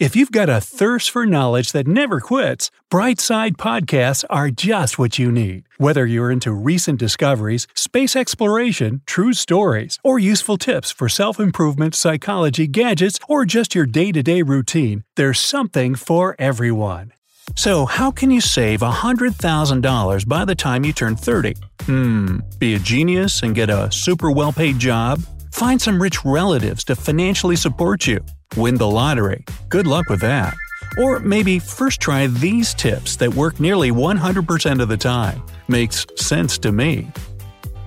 If you've got a thirst for knowledge that never quits, Brightside Podcasts are just what you need. Whether you're into recent discoveries, space exploration, true stories, or useful tips for self improvement, psychology, gadgets, or just your day to day routine, there's something for everyone. So, how can you save $100,000 by the time you turn 30? Hmm, be a genius and get a super well paid job? Find some rich relatives to financially support you. Win the lottery. Good luck with that. Or maybe first try these tips that work nearly 100% of the time. Makes sense to me.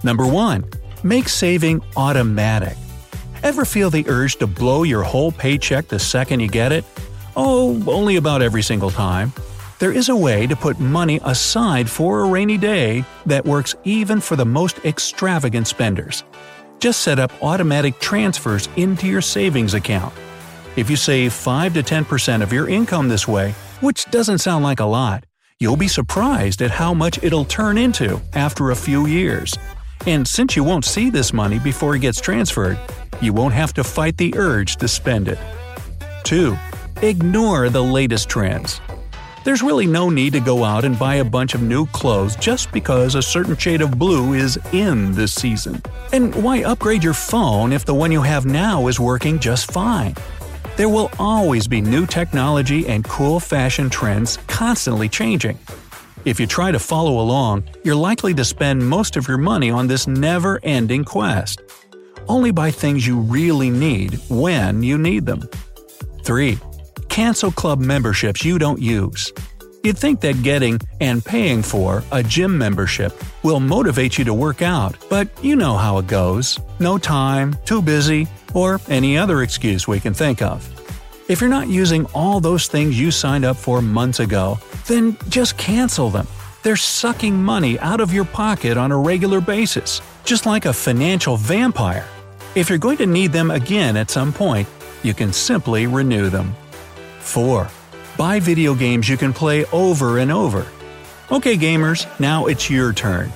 Number 1. Make saving automatic. Ever feel the urge to blow your whole paycheck the second you get it? Oh, only about every single time. There is a way to put money aside for a rainy day that works even for the most extravagant spenders. Just set up automatic transfers into your savings account. If you save 5 to 10% of your income this way, which doesn't sound like a lot, you'll be surprised at how much it'll turn into after a few years. And since you won't see this money before it gets transferred, you won't have to fight the urge to spend it. 2. Ignore the latest trends. There's really no need to go out and buy a bunch of new clothes just because a certain shade of blue is in this season. And why upgrade your phone if the one you have now is working just fine? There will always be new technology and cool fashion trends constantly changing. If you try to follow along, you're likely to spend most of your money on this never ending quest. Only buy things you really need when you need them. 3 cancel club memberships you don't use. You'd think that getting and paying for a gym membership will motivate you to work out, but you know how it goes no time, too busy, or any other excuse we can think of. If you're not using all those things you signed up for months ago, then just cancel them. They're sucking money out of your pocket on a regular basis, just like a financial vampire. If you're going to need them again at some point, you can simply renew them. 4. Buy video games you can play over and over. Okay, gamers, now it's your turn.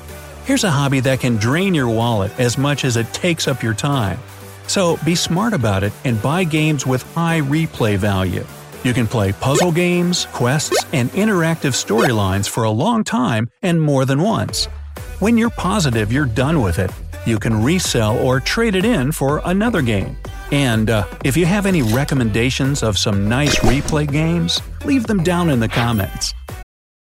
Here's a hobby that can drain your wallet as much as it takes up your time. So be smart about it and buy games with high replay value. You can play puzzle games, quests, and interactive storylines for a long time and more than once. When you're positive you're done with it, you can resell or trade it in for another game. And uh, if you have any recommendations of some nice replay games, leave them down in the comments.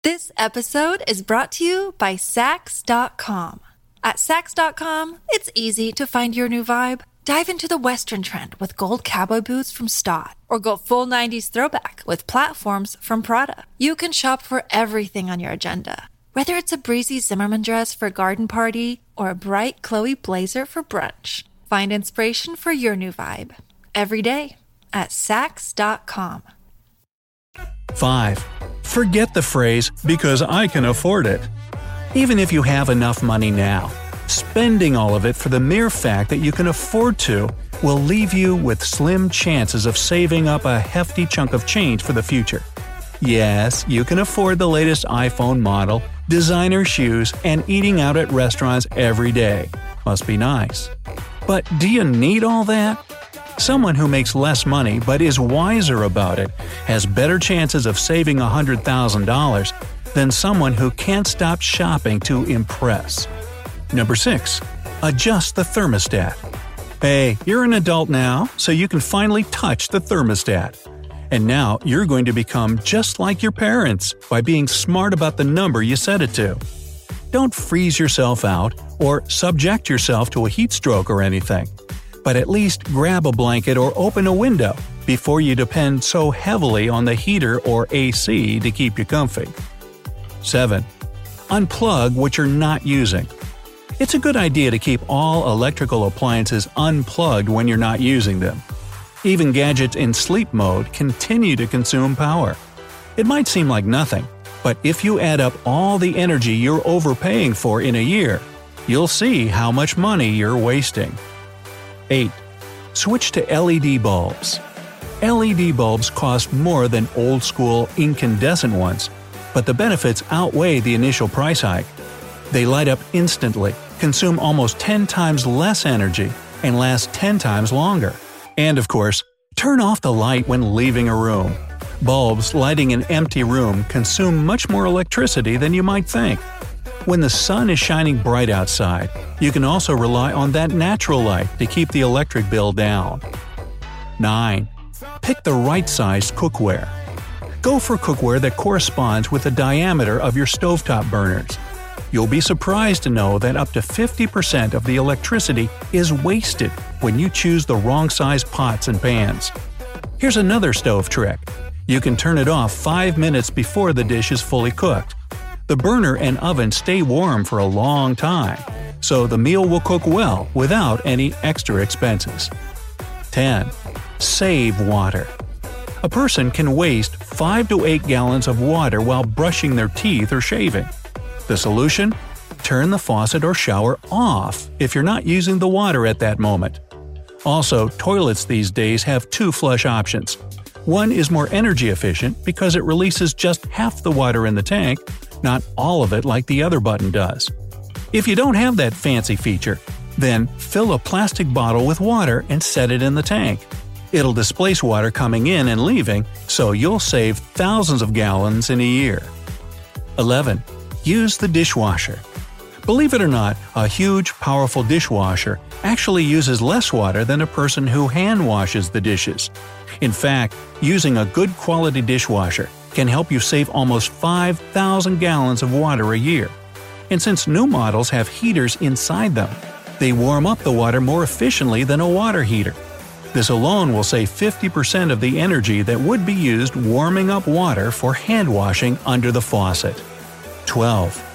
This episode is brought to you by Saks.com. At Saks.com, it's easy to find your new vibe. Dive into the Western trend with gold cowboy boots from Staud, or go full 90s throwback with platforms from Prada. You can shop for everything on your agenda, whether it's a breezy Zimmermann dress for a garden party or a bright Chloe blazer for brunch. Find inspiration for your new vibe every day at Saks.com. 5. Forget the phrase, because I can afford it. Even if you have enough money now, spending all of it for the mere fact that you can afford to will leave you with slim chances of saving up a hefty chunk of change for the future. Yes, you can afford the latest iPhone model, designer shoes, and eating out at restaurants every day. Must be nice. But do you need all that? Someone who makes less money but is wiser about it has better chances of saving $100,000 than someone who can't stop shopping to impress. Number 6. Adjust the thermostat. Hey, you're an adult now, so you can finally touch the thermostat. And now you're going to become just like your parents by being smart about the number you set it to. Don't freeze yourself out or subject yourself to a heat stroke or anything, but at least grab a blanket or open a window before you depend so heavily on the heater or AC to keep you comfy. 7. Unplug what you're not using. It's a good idea to keep all electrical appliances unplugged when you're not using them. Even gadgets in sleep mode continue to consume power. It might seem like nothing, but if you add up all the energy you're overpaying for in a year, you'll see how much money you're wasting. 8. Switch to LED bulbs. LED bulbs cost more than old school incandescent ones, but the benefits outweigh the initial price hike. They light up instantly, consume almost 10 times less energy, and last 10 times longer. And of course, turn off the light when leaving a room. Bulbs lighting an empty room consume much more electricity than you might think. When the sun is shining bright outside, you can also rely on that natural light to keep the electric bill down. 9. Pick the right sized cookware. Go for cookware that corresponds with the diameter of your stovetop burners. You'll be surprised to know that up to 50% of the electricity is wasted when you choose the wrong size pots and pans. Here's another stove trick. You can turn it off 5 minutes before the dish is fully cooked. The burner and oven stay warm for a long time, so the meal will cook well without any extra expenses. 10. Save water. A person can waste 5 to 8 gallons of water while brushing their teeth or shaving. The solution? Turn the faucet or shower off if you're not using the water at that moment. Also, toilets these days have two flush options. One is more energy efficient because it releases just half the water in the tank, not all of it like the other button does. If you don't have that fancy feature, then fill a plastic bottle with water and set it in the tank. It'll displace water coming in and leaving, so you'll save thousands of gallons in a year. 11. Use the dishwasher. Believe it or not, a huge, powerful dishwasher actually uses less water than a person who hand washes the dishes. In fact, using a good quality dishwasher can help you save almost 5,000 gallons of water a year. And since new models have heaters inside them, they warm up the water more efficiently than a water heater. This alone will save 50% of the energy that would be used warming up water for hand washing under the faucet. 12.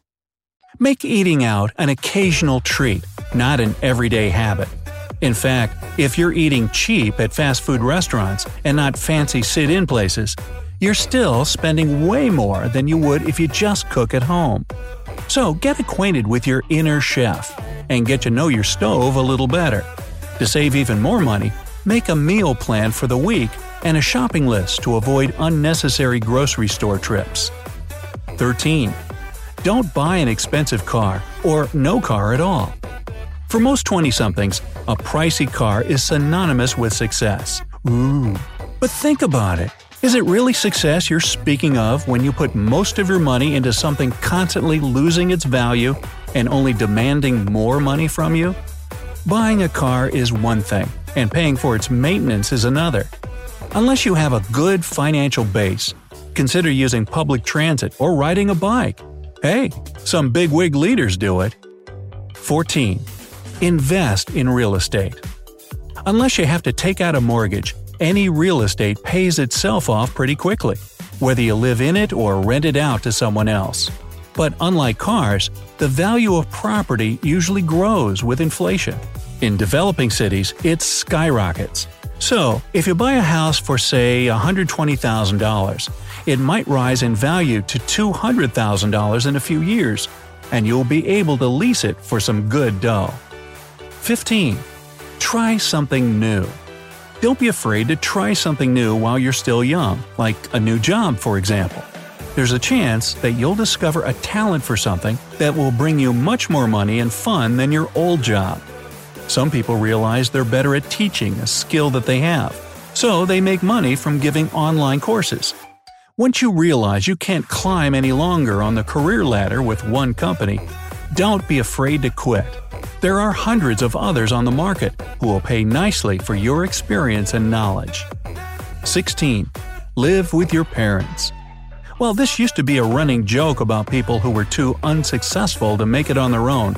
Make eating out an occasional treat, not an everyday habit. In fact, if you're eating cheap at fast food restaurants and not fancy sit in places, you're still spending way more than you would if you just cook at home. So get acquainted with your inner chef and get to know your stove a little better. To save even more money, make a meal plan for the week and a shopping list to avoid unnecessary grocery store trips. 13. Don't buy an expensive car or no car at all. For most 20 somethings, a pricey car is synonymous with success. Ooh. But think about it. Is it really success you're speaking of when you put most of your money into something constantly losing its value and only demanding more money from you? Buying a car is one thing, and paying for its maintenance is another. Unless you have a good financial base, consider using public transit or riding a bike. Hey, some bigwig leaders do it. 14. Invest in real estate. Unless you have to take out a mortgage, any real estate pays itself off pretty quickly, whether you live in it or rent it out to someone else. But unlike cars, the value of property usually grows with inflation. In developing cities, it skyrockets. So, if you buy a house for, say, $120,000, it might rise in value to $200,000 in a few years, and you'll be able to lease it for some good dough. 15. Try something new. Don't be afraid to try something new while you're still young, like a new job, for example. There's a chance that you'll discover a talent for something that will bring you much more money and fun than your old job. Some people realize they're better at teaching a skill that they have, so they make money from giving online courses. Once you realize you can't climb any longer on the career ladder with one company, don't be afraid to quit. There are hundreds of others on the market who will pay nicely for your experience and knowledge. 16. Live with your parents. Well, this used to be a running joke about people who were too unsuccessful to make it on their own.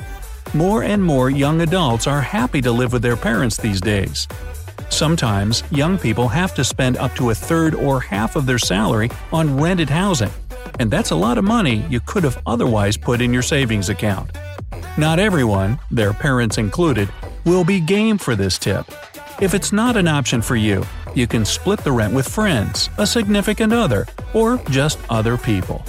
More and more young adults are happy to live with their parents these days. Sometimes, young people have to spend up to a third or half of their salary on rented housing, and that's a lot of money you could have otherwise put in your savings account. Not everyone, their parents included, will be game for this tip. If it's not an option for you, you can split the rent with friends, a significant other, or just other people.